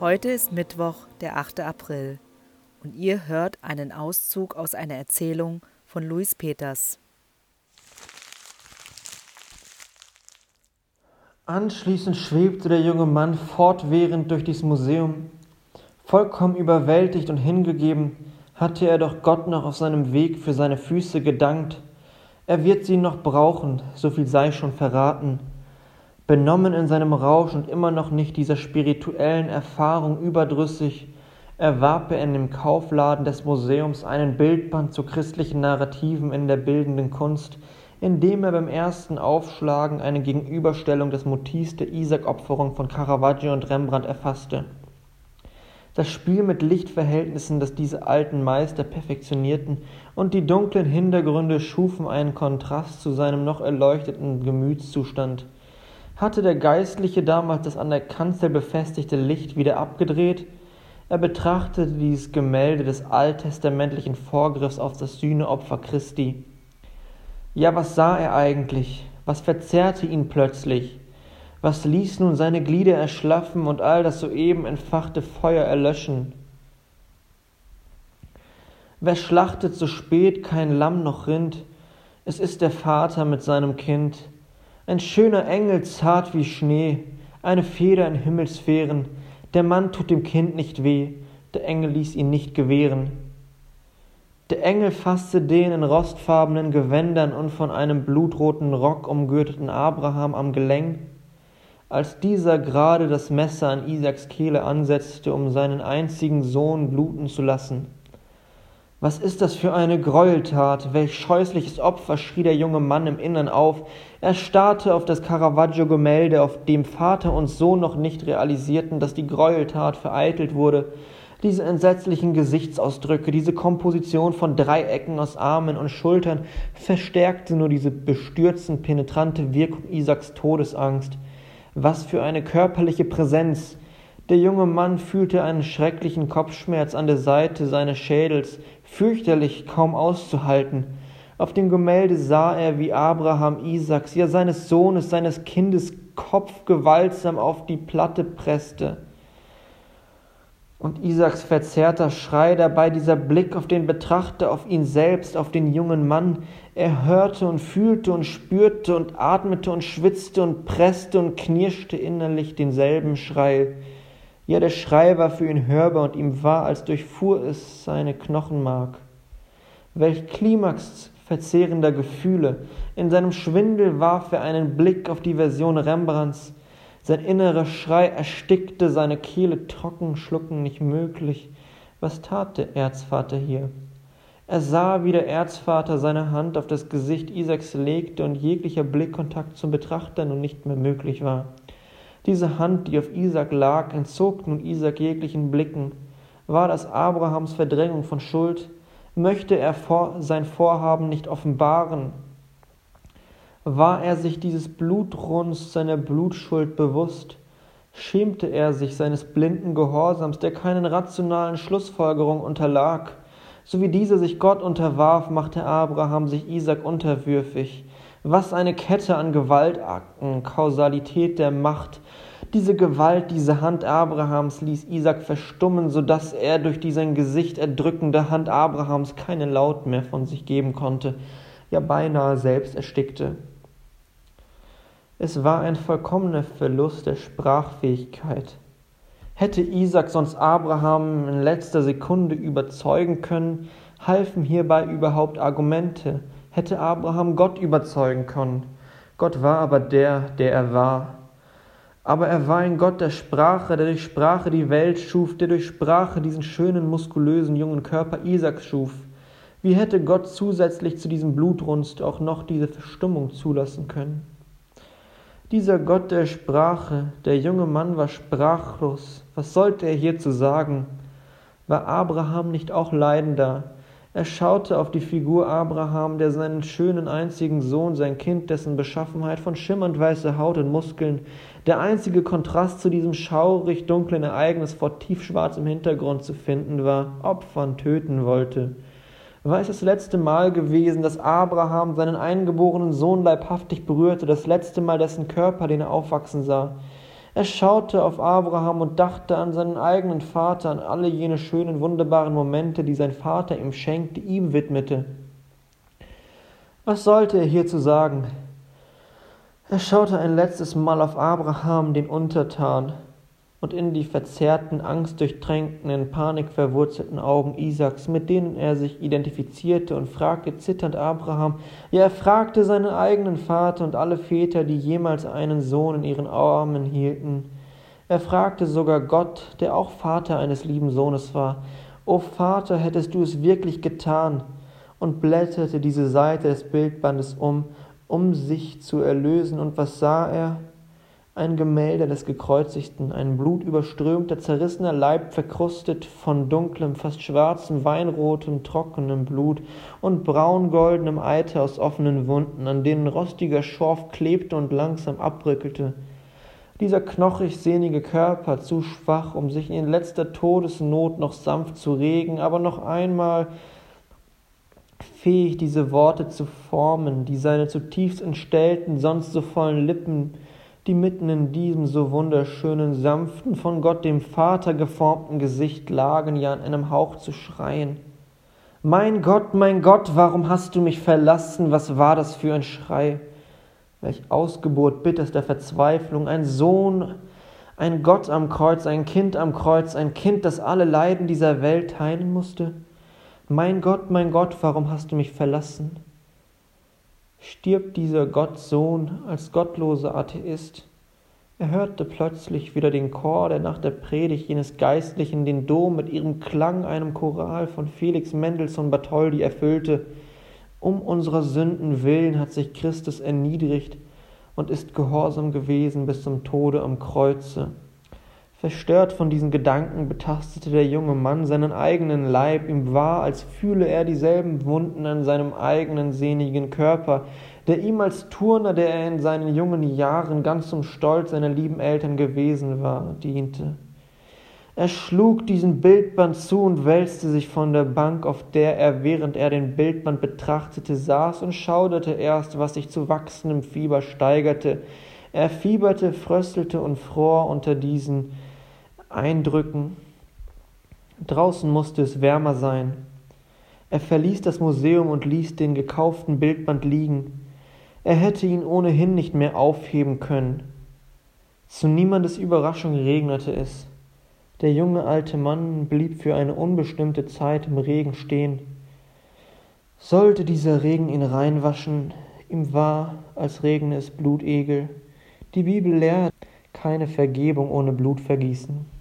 Heute ist Mittwoch, der 8. April, und ihr hört einen Auszug aus einer Erzählung von Louis Peters. Anschließend schwebte der junge Mann fortwährend durch dieses Museum. Vollkommen überwältigt und hingegeben, hatte er doch Gott noch auf seinem Weg für seine Füße gedankt. Er wird sie noch brauchen, so viel sei schon verraten. Benommen in seinem Rausch und immer noch nicht dieser spirituellen Erfahrung überdrüssig, erwarb er in dem Kaufladen des Museums einen Bildband zu christlichen Narrativen in der bildenden Kunst, indem er beim ersten Aufschlagen eine Gegenüberstellung des Motivs der Isaac-Opferung von Caravaggio und Rembrandt erfasste. Das Spiel mit Lichtverhältnissen, das diese alten Meister perfektionierten, und die dunklen Hintergründe schufen einen Kontrast zu seinem noch erleuchteten Gemütszustand – hatte der Geistliche damals das an der Kanzel befestigte Licht wieder abgedreht? Er betrachtete dieses Gemälde des alttestamentlichen Vorgriffs auf das Sühneopfer Christi. Ja, was sah er eigentlich? Was verzerrte ihn plötzlich? Was ließ nun seine Glieder erschlaffen und all das soeben entfachte Feuer erlöschen? Wer schlachtet so spät kein Lamm noch Rind? Es ist der Vater mit seinem Kind ein schöner Engel zart wie Schnee, eine Feder in Himmelsphären, der Mann tut dem Kind nicht weh, der Engel ließ ihn nicht gewähren. Der Engel fasste den in rostfarbenen Gewändern und von einem blutroten Rock umgürteten Abraham am Gelenk, als dieser gerade das Messer an Isaaks Kehle ansetzte, um seinen einzigen Sohn bluten zu lassen. Was ist das für eine Gräueltat? Welch scheußliches Opfer, schrie der junge Mann im Innern auf. Er starrte auf das Caravaggio-Gemälde, auf dem Vater und Sohn noch nicht realisierten, dass die Gräueltat vereitelt wurde. Diese entsetzlichen Gesichtsausdrücke, diese Komposition von Dreiecken aus Armen und Schultern verstärkte nur diese bestürzend penetrante Wirkung Isaaks Todesangst. Was für eine körperliche Präsenz! Der junge Mann fühlte einen schrecklichen Kopfschmerz an der Seite seines Schädels, fürchterlich kaum auszuhalten. Auf dem Gemälde sah er, wie Abraham Isaaks, ja seines Sohnes, seines Kindes Kopf gewaltsam auf die Platte presste. Und Isaaks verzerrter Schrei dabei, dieser Blick auf den Betrachter, auf ihn selbst, auf den jungen Mann, er hörte und fühlte und spürte und atmete und schwitzte und presste und knirschte innerlich denselben Schrei. Ja, der Schrei war für ihn hörbar und ihm war, als durchfuhr es seine Knochenmark. Welch Klimax verzehrender Gefühle! In seinem Schwindel warf er einen Blick auf die Version Rembrandts. Sein innerer Schrei erstickte, seine Kehle trocken, schlucken nicht möglich. Was tat der Erzvater hier? Er sah, wie der Erzvater seine Hand auf das Gesicht Isaaks legte und jeglicher Blickkontakt zum Betrachter nun nicht mehr möglich war. Diese Hand, die auf Isaac lag, entzog nun Isaac jeglichen Blicken. War das Abrahams Verdrängung von Schuld? Möchte er sein Vorhaben nicht offenbaren? War er sich dieses Blutrunds seiner Blutschuld bewusst? Schämte er sich seines blinden Gehorsams, der keinen rationalen Schlussfolgerungen unterlag? So wie dieser sich Gott unterwarf, machte Abraham sich Isaac unterwürfig. Was eine Kette an Gewaltakten, Kausalität der Macht. Diese Gewalt, diese Hand Abrahams ließ Isaac verstummen, so dass er durch die sein Gesicht erdrückende Hand Abrahams keinen Laut mehr von sich geben konnte, ja beinahe selbst erstickte. Es war ein vollkommener Verlust der Sprachfähigkeit. Hätte Isaac sonst Abraham in letzter Sekunde überzeugen können, halfen hierbei überhaupt Argumente, hätte Abraham Gott überzeugen können. Gott war aber der, der er war. Aber er war ein Gott der Sprache, der durch Sprache die Welt schuf, der durch Sprache diesen schönen, muskulösen jungen Körper Isaaks schuf. Wie hätte Gott zusätzlich zu diesem Blutrunst auch noch diese Verstummung zulassen können? Dieser Gott der Sprache, der junge Mann war sprachlos. Was sollte er hierzu sagen? War Abraham nicht auch leidender? Er schaute auf die Figur Abraham, der seinen schönen einzigen Sohn, sein Kind, dessen Beschaffenheit von schimmernd weißer Haut und Muskeln, der einzige Kontrast zu diesem schaurig dunklen Ereignis vor tiefschwarzem Hintergrund zu finden war, opfern, töten wollte. War es das letzte Mal gewesen, dass Abraham seinen eingeborenen Sohn leibhaftig berührte, das letzte Mal dessen Körper, den er aufwachsen sah? Er schaute auf Abraham und dachte an seinen eigenen Vater, an alle jene schönen, wunderbaren Momente, die sein Vater ihm schenkte, ihm widmete. Was sollte er hierzu sagen? Er schaute ein letztes Mal auf Abraham, den Untertan, und in die verzerrten, angstdurchtränkten, in Panik verwurzelten Augen Isaaks, mit denen er sich identifizierte, und fragte zitternd Abraham, ja, er fragte seinen eigenen Vater und alle Väter, die jemals einen Sohn in ihren Armen hielten. Er fragte sogar Gott, der auch Vater eines lieben Sohnes war, O Vater, hättest du es wirklich getan? und blätterte diese Seite des Bildbandes um, um sich zu erlösen, und was sah er? Ein Gemälde des Gekreuzigten, ein blutüberströmter, zerrissener Leib, verkrustet von dunklem, fast schwarzem, weinrotem, trockenem Blut und braungoldenem Eiter aus offenen Wunden, an denen rostiger Schorf klebte und langsam abbröckelte. Dieser knochig sehnige Körper, zu schwach, um sich in letzter Todesnot noch sanft zu regen, aber noch einmal fähig, diese Worte zu formen, die seine zutiefst entstellten, sonst so vollen Lippen die mitten in diesem so wunderschönen, sanften, von Gott dem Vater geformten Gesicht lagen, ja in einem Hauch zu schreien. Mein Gott, mein Gott, warum hast du mich verlassen? Was war das für ein Schrei? Welch Ausgeburt bitterster Verzweiflung, ein Sohn, ein Gott am Kreuz, ein Kind am Kreuz, ein Kind, das alle Leiden dieser Welt teilen musste. Mein Gott, mein Gott, warum hast du mich verlassen? Stirbt dieser Gottsohn als gottloser Atheist. Er hörte plötzlich wieder den Chor, der nach der Predigt jenes Geistlichen den Dom mit ihrem Klang einem Choral von Felix Mendelssohn Bartholdy erfüllte. Um unserer Sünden willen hat sich Christus erniedrigt und ist gehorsam gewesen bis zum Tode am Kreuze. Verstört von diesen Gedanken betastete der junge Mann seinen eigenen Leib, ihm war, als fühle er dieselben Wunden an seinem eigenen sehnigen Körper, der ihm als Turner, der er in seinen jungen Jahren ganz zum Stolz seiner lieben Eltern gewesen war, diente. Er schlug diesen Bildband zu und wälzte sich von der Bank, auf der er, während er den Bildband betrachtete, saß und schauderte erst, was sich zu wachsendem Fieber steigerte. Er fieberte, fröstelte und fror unter diesen Eindrücken. Draußen musste es wärmer sein. Er verließ das Museum und ließ den gekauften Bildband liegen. Er hätte ihn ohnehin nicht mehr aufheben können. Zu niemandes Überraschung regnete es. Der junge alte Mann blieb für eine unbestimmte Zeit im Regen stehen. Sollte dieser Regen ihn reinwaschen, ihm war, als regne es Blutegel. Die Bibel lehrt keine Vergebung ohne Blutvergießen.